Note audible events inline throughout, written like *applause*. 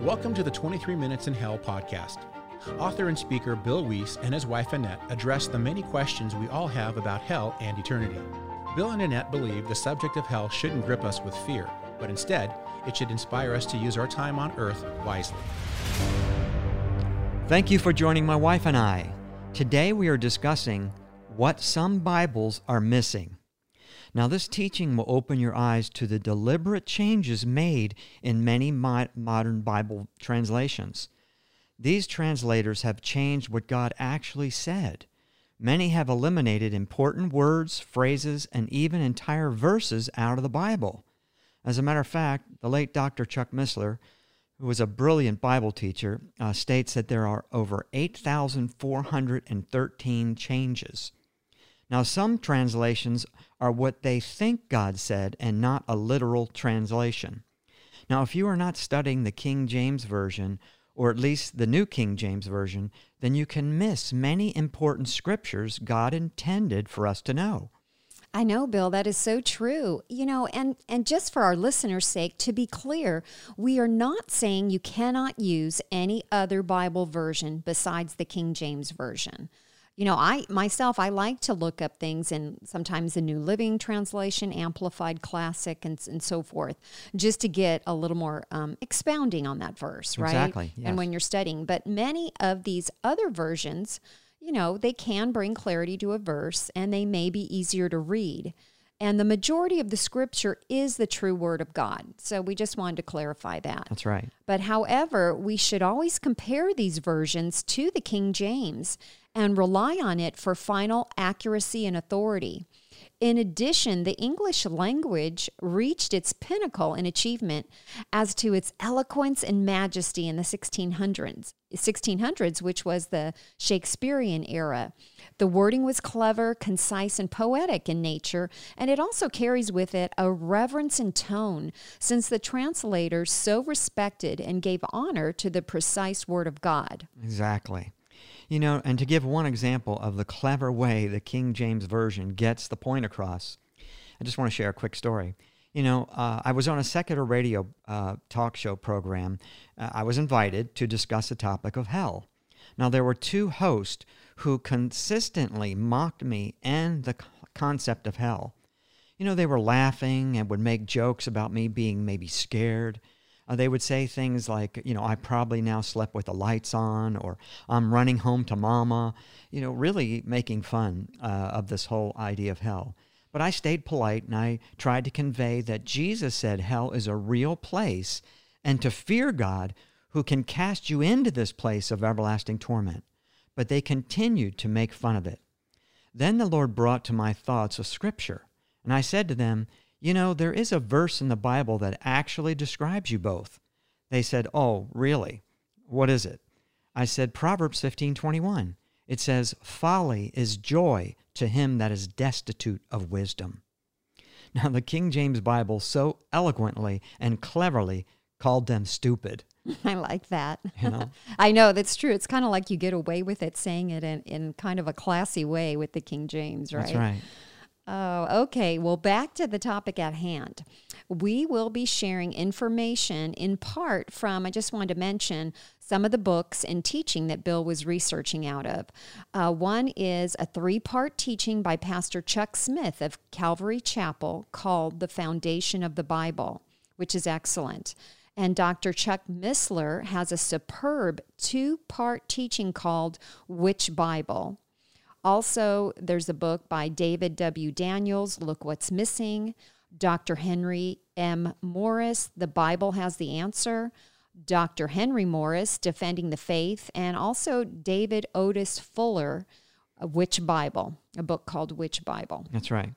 Welcome to the 23 Minutes in Hell podcast. Author and speaker Bill Wiese and his wife Annette address the many questions we all have about hell and eternity. Bill and Annette believe the subject of hell shouldn't grip us with fear, but instead, it should inspire us to use our time on earth wisely. Thank you for joining my wife and I. Today we are discussing what some Bibles are missing. Now, this teaching will open your eyes to the deliberate changes made in many mo- modern Bible translations. These translators have changed what God actually said. Many have eliminated important words, phrases, and even entire verses out of the Bible. As a matter of fact, the late Dr. Chuck Missler, who was a brilliant Bible teacher, uh, states that there are over 8,413 changes. Now, some translations are what they think God said and not a literal translation. Now, if you are not studying the King James Version, or at least the New King James Version, then you can miss many important scriptures God intended for us to know. I know, Bill, that is so true. You know, and and just for our listeners' sake, to be clear, we are not saying you cannot use any other Bible version besides the King James version you know, I myself, I like to look up things in sometimes the New Living Translation, Amplified Classic, and, and so forth, just to get a little more um, expounding on that verse, right? Exactly. Yes. And when you're studying. But many of these other versions, you know, they can bring clarity to a verse and they may be easier to read. And the majority of the scripture is the true word of God. So we just wanted to clarify that. That's right. But however, we should always compare these versions to the King James and rely on it for final accuracy and authority. In addition, the English language reached its pinnacle in achievement as to its eloquence and majesty in the 1600s, 1600s which was the Shakespearean era. The wording was clever, concise, and poetic in nature, and it also carries with it a reverence and tone, since the translators so respected and gave honor to the precise word of God. Exactly. You know, and to give one example of the clever way the King James Version gets the point across, I just want to share a quick story. You know, uh, I was on a secular radio uh, talk show program. Uh, I was invited to discuss the topic of hell. Now, there were two hosts who consistently mocked me and the concept of hell. You know, they were laughing and would make jokes about me being maybe scared uh, they would say things like, you know, I probably now slept with the lights on, or I'm running home to mama, you know, really making fun uh, of this whole idea of hell. But I stayed polite and I tried to convey that Jesus said hell is a real place and to fear God who can cast you into this place of everlasting torment. But they continued to make fun of it. Then the Lord brought to my thoughts a scripture, and I said to them, you know, there is a verse in the Bible that actually describes you both. They said, Oh, really? What is it? I said, Proverbs 15 21. It says, Folly is joy to him that is destitute of wisdom. Now, the King James Bible so eloquently and cleverly called them stupid. *laughs* I like that. You know? *laughs* I know that's true. It's kind of like you get away with it saying it in, in kind of a classy way with the King James, right? That's right. Oh, okay. Well, back to the topic at hand. We will be sharing information in part from, I just wanted to mention some of the books and teaching that Bill was researching out of. Uh, one is a three part teaching by Pastor Chuck Smith of Calvary Chapel called The Foundation of the Bible, which is excellent. And Dr. Chuck Missler has a superb two part teaching called Which Bible? Also, there's a book by David W. Daniels, Look What's Missing, Dr. Henry M. Morris, The Bible Has the Answer, Dr. Henry Morris, Defending the Faith, and also David Otis Fuller, Which Bible, a book called Which Bible. That's right.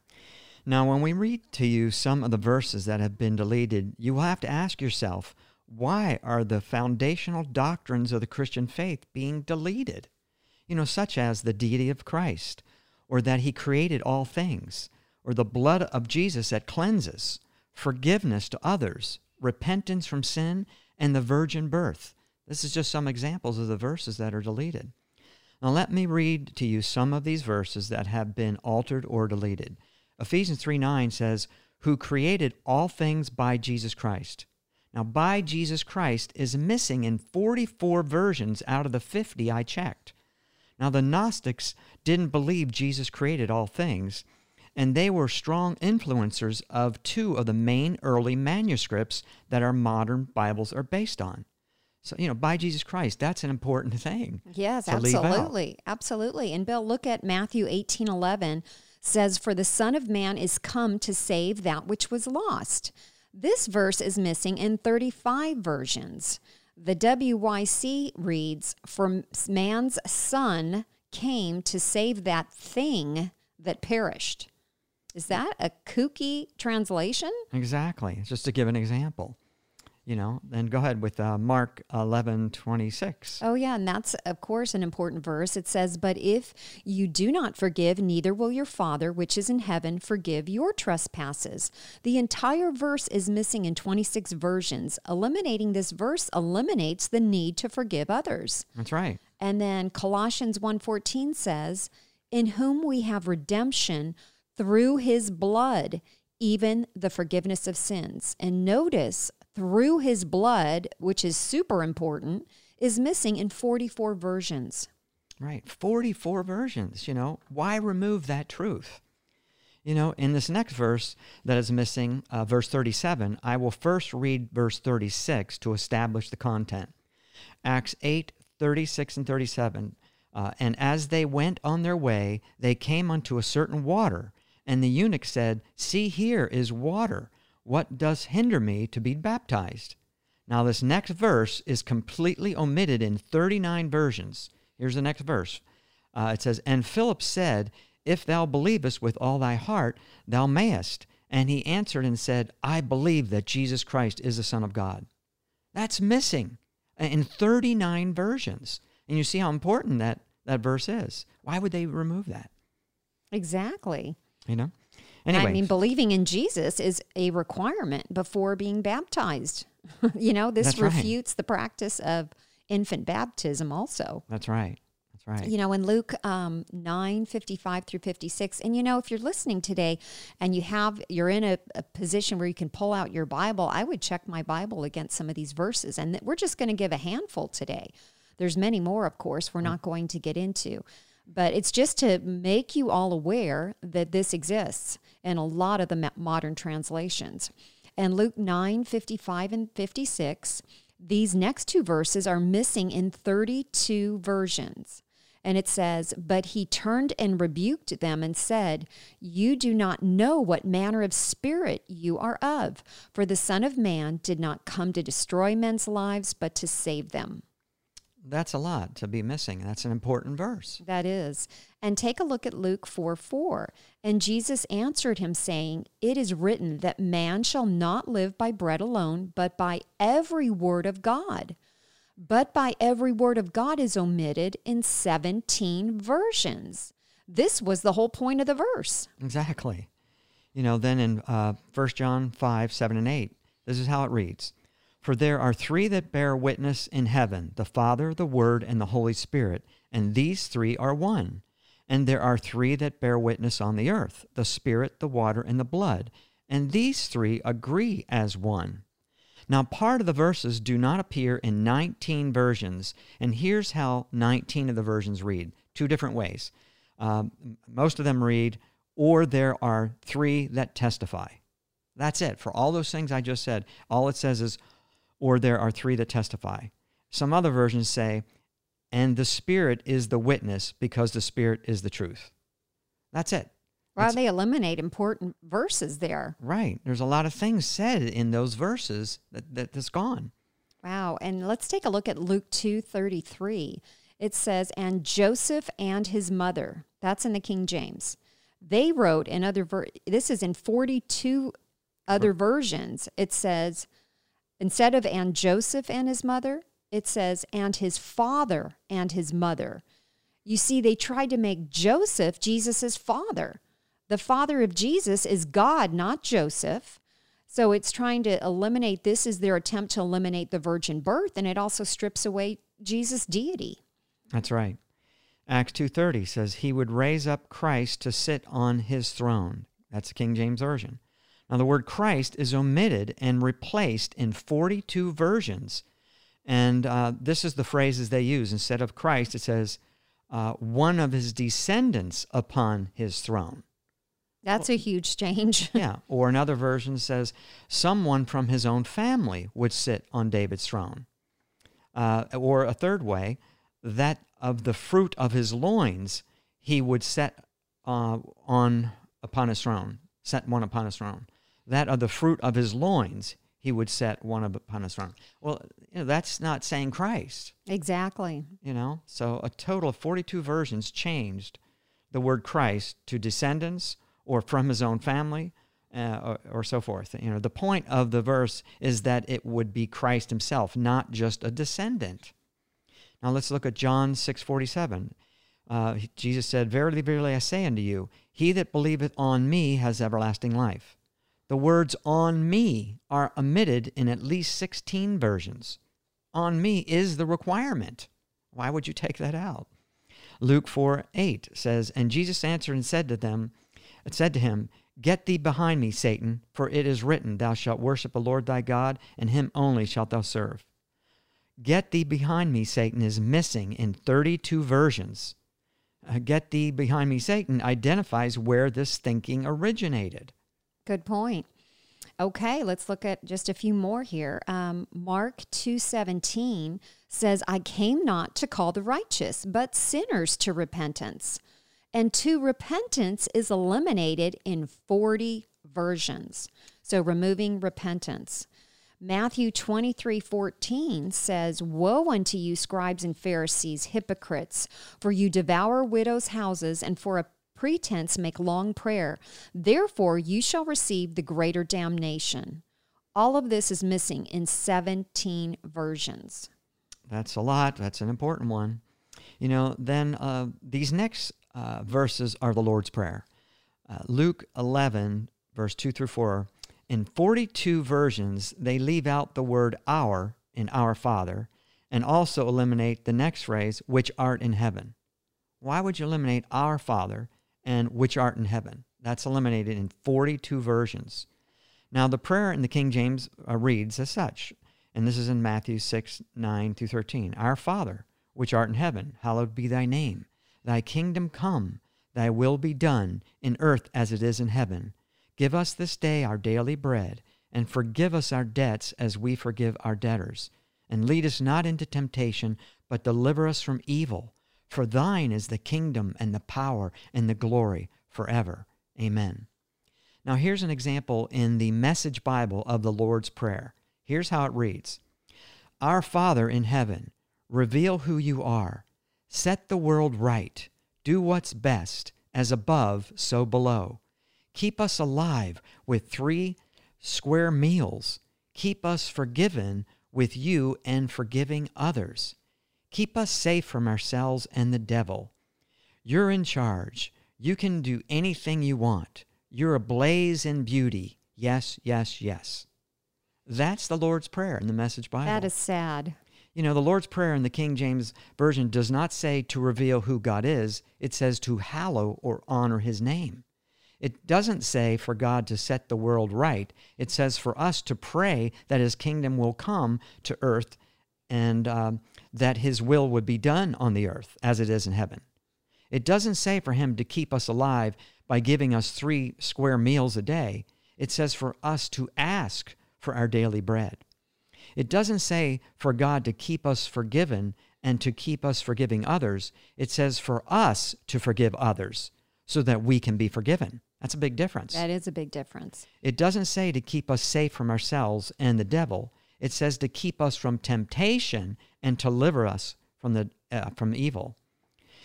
Now, when we read to you some of the verses that have been deleted, you will have to ask yourself, why are the foundational doctrines of the Christian faith being deleted? You know, such as the deity of Christ, or that he created all things, or the blood of Jesus that cleanses, forgiveness to others, repentance from sin, and the virgin birth. This is just some examples of the verses that are deleted. Now, let me read to you some of these verses that have been altered or deleted. Ephesians 3 9 says, Who created all things by Jesus Christ. Now, by Jesus Christ is missing in 44 versions out of the 50 I checked. Now, the Gnostics didn't believe Jesus created all things, and they were strong influencers of two of the main early manuscripts that our modern Bibles are based on. So, you know, by Jesus Christ, that's an important thing. Yes, to leave out. absolutely. Absolutely. And Bill, look at Matthew 18 11 says, For the Son of Man is come to save that which was lost. This verse is missing in 35 versions. The WYC reads, For man's son came to save that thing that perished. Is that a kooky translation? Exactly. Just to give an example. You know, then go ahead with uh, Mark 11 26. Oh, yeah. And that's, of course, an important verse. It says, But if you do not forgive, neither will your Father, which is in heaven, forgive your trespasses. The entire verse is missing in 26 versions. Eliminating this verse eliminates the need to forgive others. That's right. And then Colossians 1:14 says, "In whom we have redemption through his blood, even the forgiveness of sins." And notice, through his blood, which is super important, is missing in 44 versions. Right. 44 versions, you know. Why remove that truth? You know, in this next verse that is missing, uh, verse 37, I will first read verse 36 to establish the content. Acts 8, 36 and 37. Uh, and as they went on their way, they came unto a certain water. And the eunuch said, See, here is water. What does hinder me to be baptized? Now, this next verse is completely omitted in 39 versions. Here's the next verse. Uh, it says, And Philip said, If thou believest with all thy heart, thou mayest. And he answered and said, I believe that Jesus Christ is the Son of God. That's missing in 39 versions. And you see how important that, that verse is. Why would they remove that? Exactly. You know? Anyway, I mean, believing in Jesus is a requirement before being baptized. *laughs* you know, this That's right. refutes the practice of infant baptism also. that's right. That's right. You know, in Luke um, 9, 55 through 56, and you know, if you're listening today and you have, you're in a, a position where you can pull out your Bible, I would check my Bible against some of these verses. And we're just going to give a handful today. There's many more, of course, we're not going to get into. But it's just to make you all aware that this exists in a lot of the modern translations. And Luke 9, 55 and 56, these next two verses are missing in 32 versions. And it says, But he turned and rebuked them and said, You do not know what manner of spirit you are of, for the Son of Man did not come to destroy men's lives, but to save them. That's a lot to be missing. That's an important verse. That is. And take a look at Luke 4 4. And Jesus answered him, saying, It is written that man shall not live by bread alone, but by every word of God. But by every word of God is omitted in 17 versions. This was the whole point of the verse. Exactly. You know, then in uh, 1 John 5, 7, and 8, this is how it reads For there are three that bear witness in heaven the Father, the Word, and the Holy Spirit, and these three are one. And there are three that bear witness on the earth the Spirit, the water, and the blood, and these three agree as one. Now, part of the verses do not appear in 19 versions, and here's how 19 of the versions read two different ways. Um, most of them read, or there are three that testify. That's it. For all those things I just said, all it says is, or there are three that testify. Some other versions say, and the Spirit is the witness because the Spirit is the truth. That's it. Well, It's- they eliminate important verses there. Right. There's a lot of things said in those verses that, that that's gone. Wow. And let's take a look at Luke 2:33. It says, "And Joseph and his mother." That's in the King James. They wrote in other ver- this is in 42 other versions. It says instead of and Joseph and his mother, it says and his father and his mother. You see they tried to make Joseph Jesus's father. The father of Jesus is God, not Joseph. So it's trying to eliminate this is their attempt to eliminate the virgin birth and it also strips away Jesus' deity. That's right. Acts 2:30 says he would raise up Christ to sit on his throne. That's the King James version. Now, the word Christ is omitted and replaced in 42 versions. And uh, this is the phrases they use. Instead of Christ, it says, uh, one of his descendants upon his throne. That's a huge change. *laughs* yeah. Or another version says, someone from his own family would sit on David's throne. Uh, or a third way, that of the fruit of his loins he would set uh, on upon his throne, set one upon his throne. That of the fruit of his loins he would set one upon his throne. Well, you know, that's not saying Christ. Exactly. You know, so a total of 42 versions changed the word Christ to descendants or from his own family uh, or, or, so forth. You know, the point of the verse is that it would be Christ himself, not just a descendant. Now let's look at John 6:47. Uh, Jesus said, "Verily, verily, I say unto you, he that believeth on me has everlasting life." The words "on me" are omitted in at least 16 versions. On me is the requirement. Why would you take that out? Luke 4 8 says, And Jesus answered and said to them, said to him, Get thee behind me, Satan, for it is written, Thou shalt worship the Lord thy God, and him only shalt thou serve. Get thee behind me, Satan is missing in 32 versions. Get thee behind me, Satan identifies where this thinking originated. Good point. Okay, let's look at just a few more here. Um, Mark 2:17 says, "I came not to call the righteous, but sinners to repentance." And to repentance is eliminated in 40 versions. So removing repentance. Matthew 23 14 says, Woe unto you, scribes and Pharisees, hypocrites, for you devour widows' houses, and for a pretense make long prayer. Therefore you shall receive the greater damnation. All of this is missing in 17 versions. That's a lot. That's an important one. You know, then uh, these next uh, verses are the Lord's Prayer. Uh, Luke 11, verse 2 through 4. In 42 versions, they leave out the word our in our Father and also eliminate the next phrase, which art in heaven. Why would you eliminate our Father and which art in heaven? That's eliminated in 42 versions. Now, the prayer in the King James uh, reads as such, and this is in Matthew 6, 9 through 13. Our Father, which art in heaven, hallowed be thy name. Thy kingdom come, thy will be done, in earth as it is in heaven. Give us this day our daily bread, and forgive us our debts as we forgive our debtors. And lead us not into temptation, but deliver us from evil. For thine is the kingdom, and the power, and the glory forever. Amen. Now, here's an example in the Message Bible of the Lord's Prayer. Here's how it reads Our Father in heaven, reveal who you are Set the world right. Do what's best, as above, so below. Keep us alive with three square meals. Keep us forgiven with you and forgiving others. Keep us safe from ourselves and the devil. You're in charge. You can do anything you want. You're ablaze in beauty. Yes, yes, yes. That's the Lord's Prayer in the Message Bible. That is sad. You know, the Lord's Prayer in the King James Version does not say to reveal who God is, it says to hallow or honor his name. It doesn't say for God to set the world right. It says for us to pray that his kingdom will come to earth and um, that his will would be done on the earth as it is in heaven. It doesn't say for him to keep us alive by giving us three square meals a day. It says for us to ask for our daily bread. It doesn't say for God to keep us forgiven and to keep us forgiving others. It says for us to forgive others so that we can be forgiven. That's a big difference. That is a big difference. It doesn't say to keep us safe from ourselves and the devil. It says to keep us from temptation and to deliver us from the uh, from evil.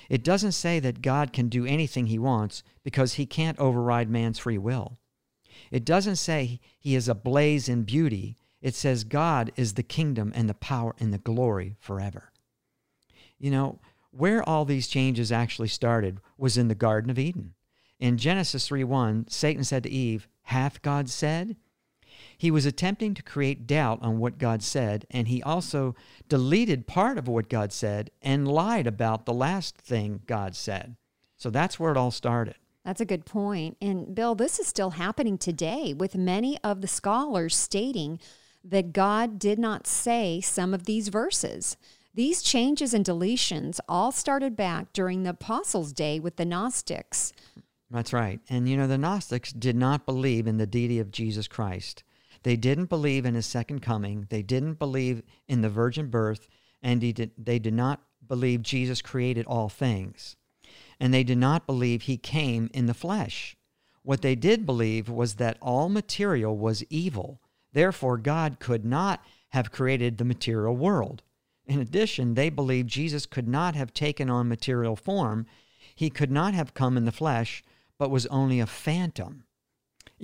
It doesn't say that God can do anything he wants because he can't override man's free will. It doesn't say he is ablaze in beauty it says God is the kingdom and the power and the glory forever. You know, where all these changes actually started was in the Garden of Eden. In Genesis 3:1, Satan said to Eve, "Hath God said?" He was attempting to create doubt on what God said, and he also deleted part of what God said and lied about the last thing God said. So that's where it all started. That's a good point. And Bill, this is still happening today with many of the scholars stating that God did not say some of these verses. These changes and deletions all started back during the Apostles' Day with the Gnostics. That's right. And you know, the Gnostics did not believe in the deity of Jesus Christ. They didn't believe in his second coming. They didn't believe in the virgin birth. And did, they did not believe Jesus created all things. And they did not believe he came in the flesh. What they did believe was that all material was evil. Therefore, God could not have created the material world. In addition, they believed Jesus could not have taken on material form. He could not have come in the flesh, but was only a phantom.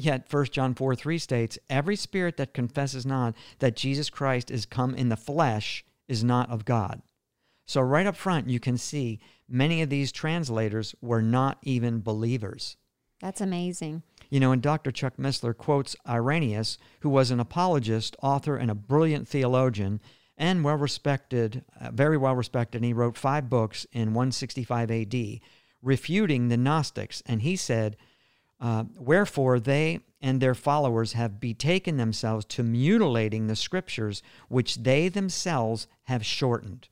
Yet 1 John 4 3 states, Every spirit that confesses not that Jesus Christ is come in the flesh is not of God. So, right up front, you can see many of these translators were not even believers. That's amazing. You know, and Dr. Chuck Missler quotes Irenaeus, who was an apologist, author, and a brilliant theologian, and well respected, uh, very well respected. And he wrote five books in 165 AD, refuting the Gnostics. And he said, uh, Wherefore they and their followers have betaken themselves to mutilating the scriptures, which they themselves have shortened.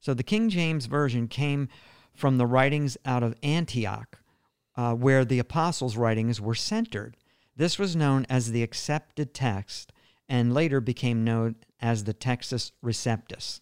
So the King James Version came from the writings out of Antioch, uh, where the apostles' writings were centered. This was known as the accepted text and later became known as the Textus Receptus.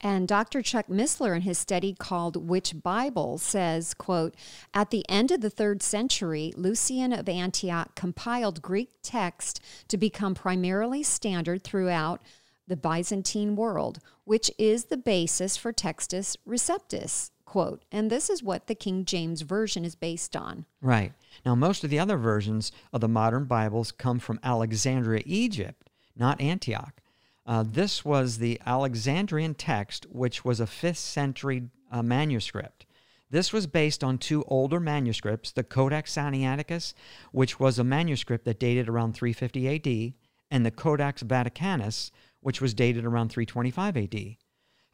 And Dr. Chuck Missler in his study called Which Bible says, quote, At the end of the third century, Lucian of Antioch compiled Greek text to become primarily standard throughout the Byzantine world, which is the basis for Textus Receptus, quote. And this is what the King James Version is based on. Right. Now, most of the other versions of the modern Bibles come from Alexandria, Egypt, not Antioch. Uh, this was the Alexandrian text, which was a 5th century uh, manuscript. This was based on two older manuscripts, the Codex Sinaiticus, which was a manuscript that dated around 350 AD, and the Codex Vaticanus, which was dated around 325 AD.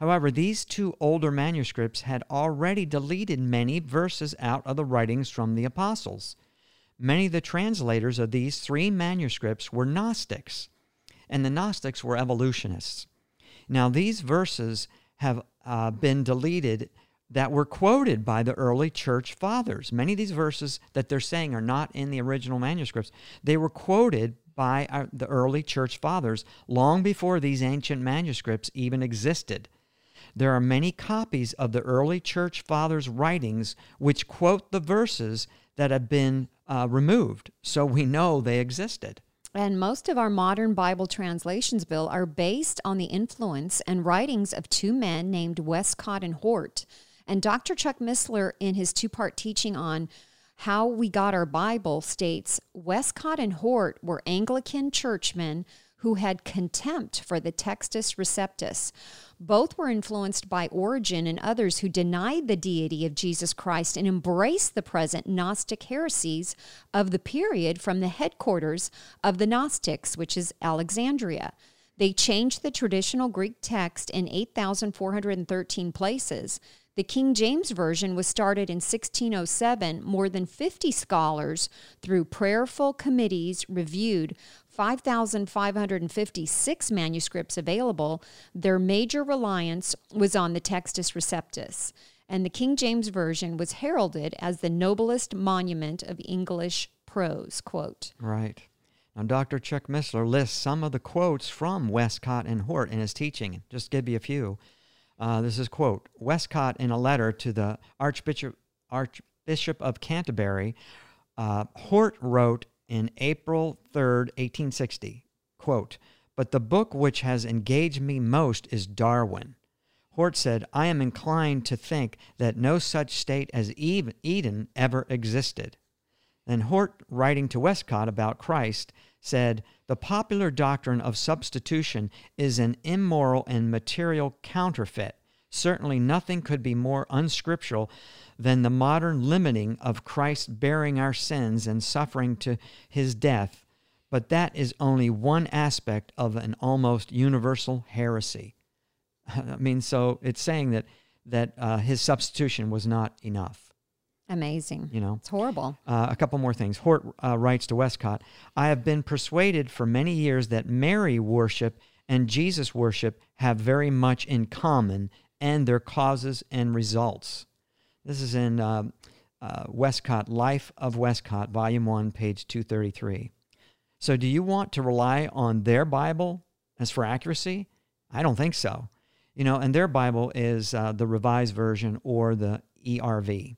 However, these two older manuscripts had already deleted many verses out of the writings from the apostles. Many of the translators of these three manuscripts were Gnostics and the Gnostics were evolutionists. Now, these verses have uh, been deleted that were quoted by the early church fathers. Many of these verses that they're saying are not in the original manuscripts. They were quoted by our, the early church fathers long before these ancient manuscripts even existed. There are many copies of the early church fathers' writings which quote the verses that have been uh, removed, so we know they existed. And most of our modern Bible translations, Bill, are based on the influence and writings of two men named Westcott and Hort. And Dr. Chuck Missler, in his two part teaching on how we got our Bible, states Westcott and Hort were Anglican churchmen who had contempt for the Textus Receptus. Both were influenced by Origen and others who denied the deity of Jesus Christ and embraced the present Gnostic heresies of the period from the headquarters of the Gnostics, which is Alexandria. They changed the traditional Greek text in 8,413 places. The King James Version was started in 1607. More than 50 scholars, through prayerful committees, reviewed 5,556 manuscripts available. Their major reliance was on the Textus Receptus, and the King James Version was heralded as the noblest monument of English prose. Quote. Right. Now, Dr. Chuck Missler lists some of the quotes from Westcott and Hort in his teaching. Just give you a few. Uh, this is quote Westcott in a letter to the Archbishop Archbishop of Canterbury. Uh, Hort wrote in April 3rd, 1860, quote, But the book which has engaged me most is Darwin. Hort said, I am inclined to think that no such state as Eden ever existed. Then Hort, writing to Westcott about Christ, said, The popular doctrine of substitution is an immoral and material counterfeit. Certainly nothing could be more unscriptural than the modern limiting of Christ bearing our sins and suffering to his death, but that is only one aspect of an almost universal heresy. *laughs* I mean, so it's saying that, that uh, his substitution was not enough. Amazing. You know, It's horrible. uh, a couple more things. Hort uh, writes to Westcott I have been persuaded for many years that Mary worship and Jesus worship have very much in common and their causes and results. This is in uh, uh, Westcott, Life of Westcott, Volume 1, page 233. So, do you want to rely on their Bible as for accuracy? I don't think so. You know, and their Bible is uh, the Revised Version or the ERV.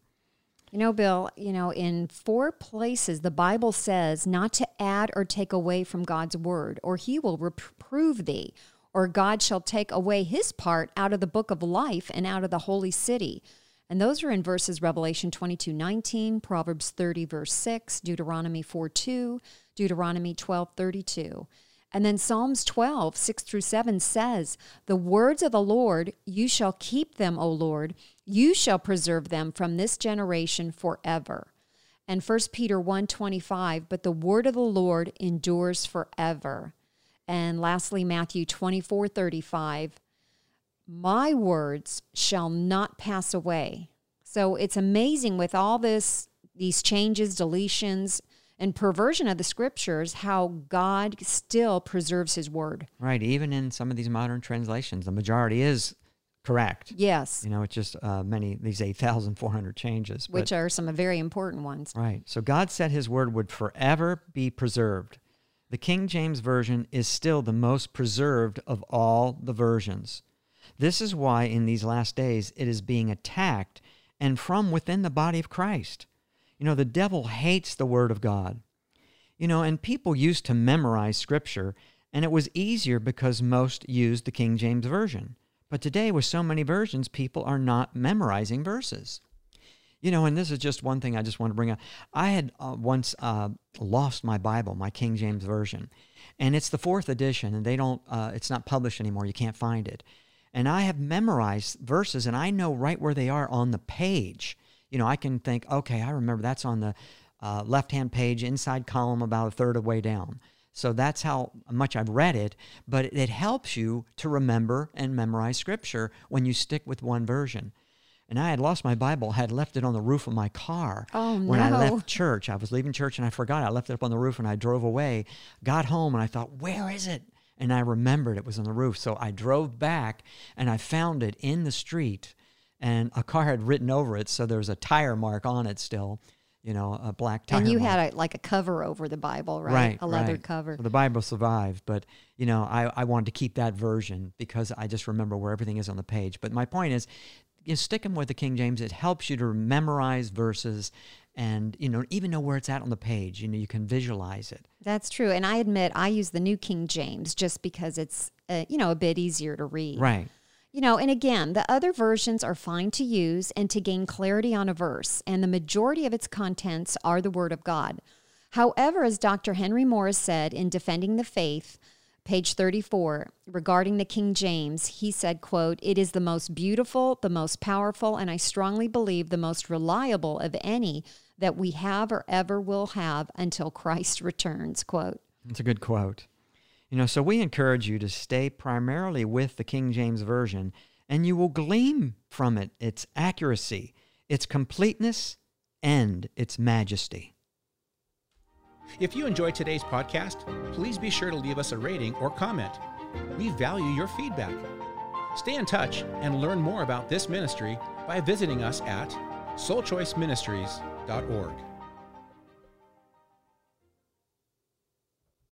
You know, Bill, you know, in four places the Bible says not to add or take away from God's word, or he will reprove thee, or God shall take away his part out of the book of life and out of the holy city. And those are in verses Revelation 22 19, Proverbs 30, verse 6, Deuteronomy 4 2, Deuteronomy 12 32. And then Psalms 12, 6 through 7 says, The words of the Lord, you shall keep them, O Lord. You shall preserve them from this generation forever. And 1 Peter 1 25, But the word of the Lord endures forever. And lastly, Matthew 24 35, My words shall not pass away. So it's amazing with all this, these changes, deletions, and perversion of the scriptures, how God still preserves his word. Right. Even in some of these modern translations, the majority is correct. Yes, You know, it's just uh, many, these 8,400 changes. but- which are some very important ones. right. So God said his word would forever be preserved. The King James Version is still the most preserved of all the versions. This is why in these last days it is being attacked and from within the body of Christ. You know, the devil hates the word of God. You know, and people used to memorize scripture, and it was easier because most used the King James Version. But today, with so many versions, people are not memorizing verses. You know, and this is just one thing I just want to bring up. I had uh, once uh, lost my Bible, my King James Version, and it's the fourth edition, and they don't, uh, it's not published anymore. You can't find it. And I have memorized verses, and I know right where they are on the page. You know, I can think, okay, I remember that's on the uh, left hand page, inside column, about a third of the way down. So that's how much I've read it, but it helps you to remember and memorize scripture when you stick with one version. And I had lost my Bible, had left it on the roof of my car. Oh, When I left church, I was leaving church and I forgot. I left it up on the roof and I drove away. Got home and I thought, where is it? And I remembered it was on the roof. So I drove back and I found it in the street and a car had written over it. So there was a tire mark on it still, you know, a black tire And you mark. had a, like a cover over the Bible, right? Right, a leather right. cover. So the Bible survived, but you know, I, I wanted to keep that version because I just remember where everything is on the page. But my point is, you know, sticking with the King James, it helps you to memorize verses and you know even know where it's at on the page. You know, you can visualize it. That's true. And I admit I use the New King James just because it's, uh, you know, a bit easier to read. Right. You know, and again, the other versions are fine to use and to gain clarity on a verse, and the majority of its contents are the Word of God. However, as Dr. Henry Morris said in Defending the Faith, page 34, regarding the King James, he said, quote, It is the most beautiful, the most powerful, and I strongly believe the most reliable of any that we have or ever will have until Christ returns, quote. It's a good quote. You know, so we encourage you to stay primarily with the King James Version, and you will glean from it its accuracy, its completeness, and its majesty. If you enjoyed today's podcast, please be sure to leave us a rating or comment. We value your feedback. Stay in touch and learn more about this ministry by visiting us at soulchoiceministries.org.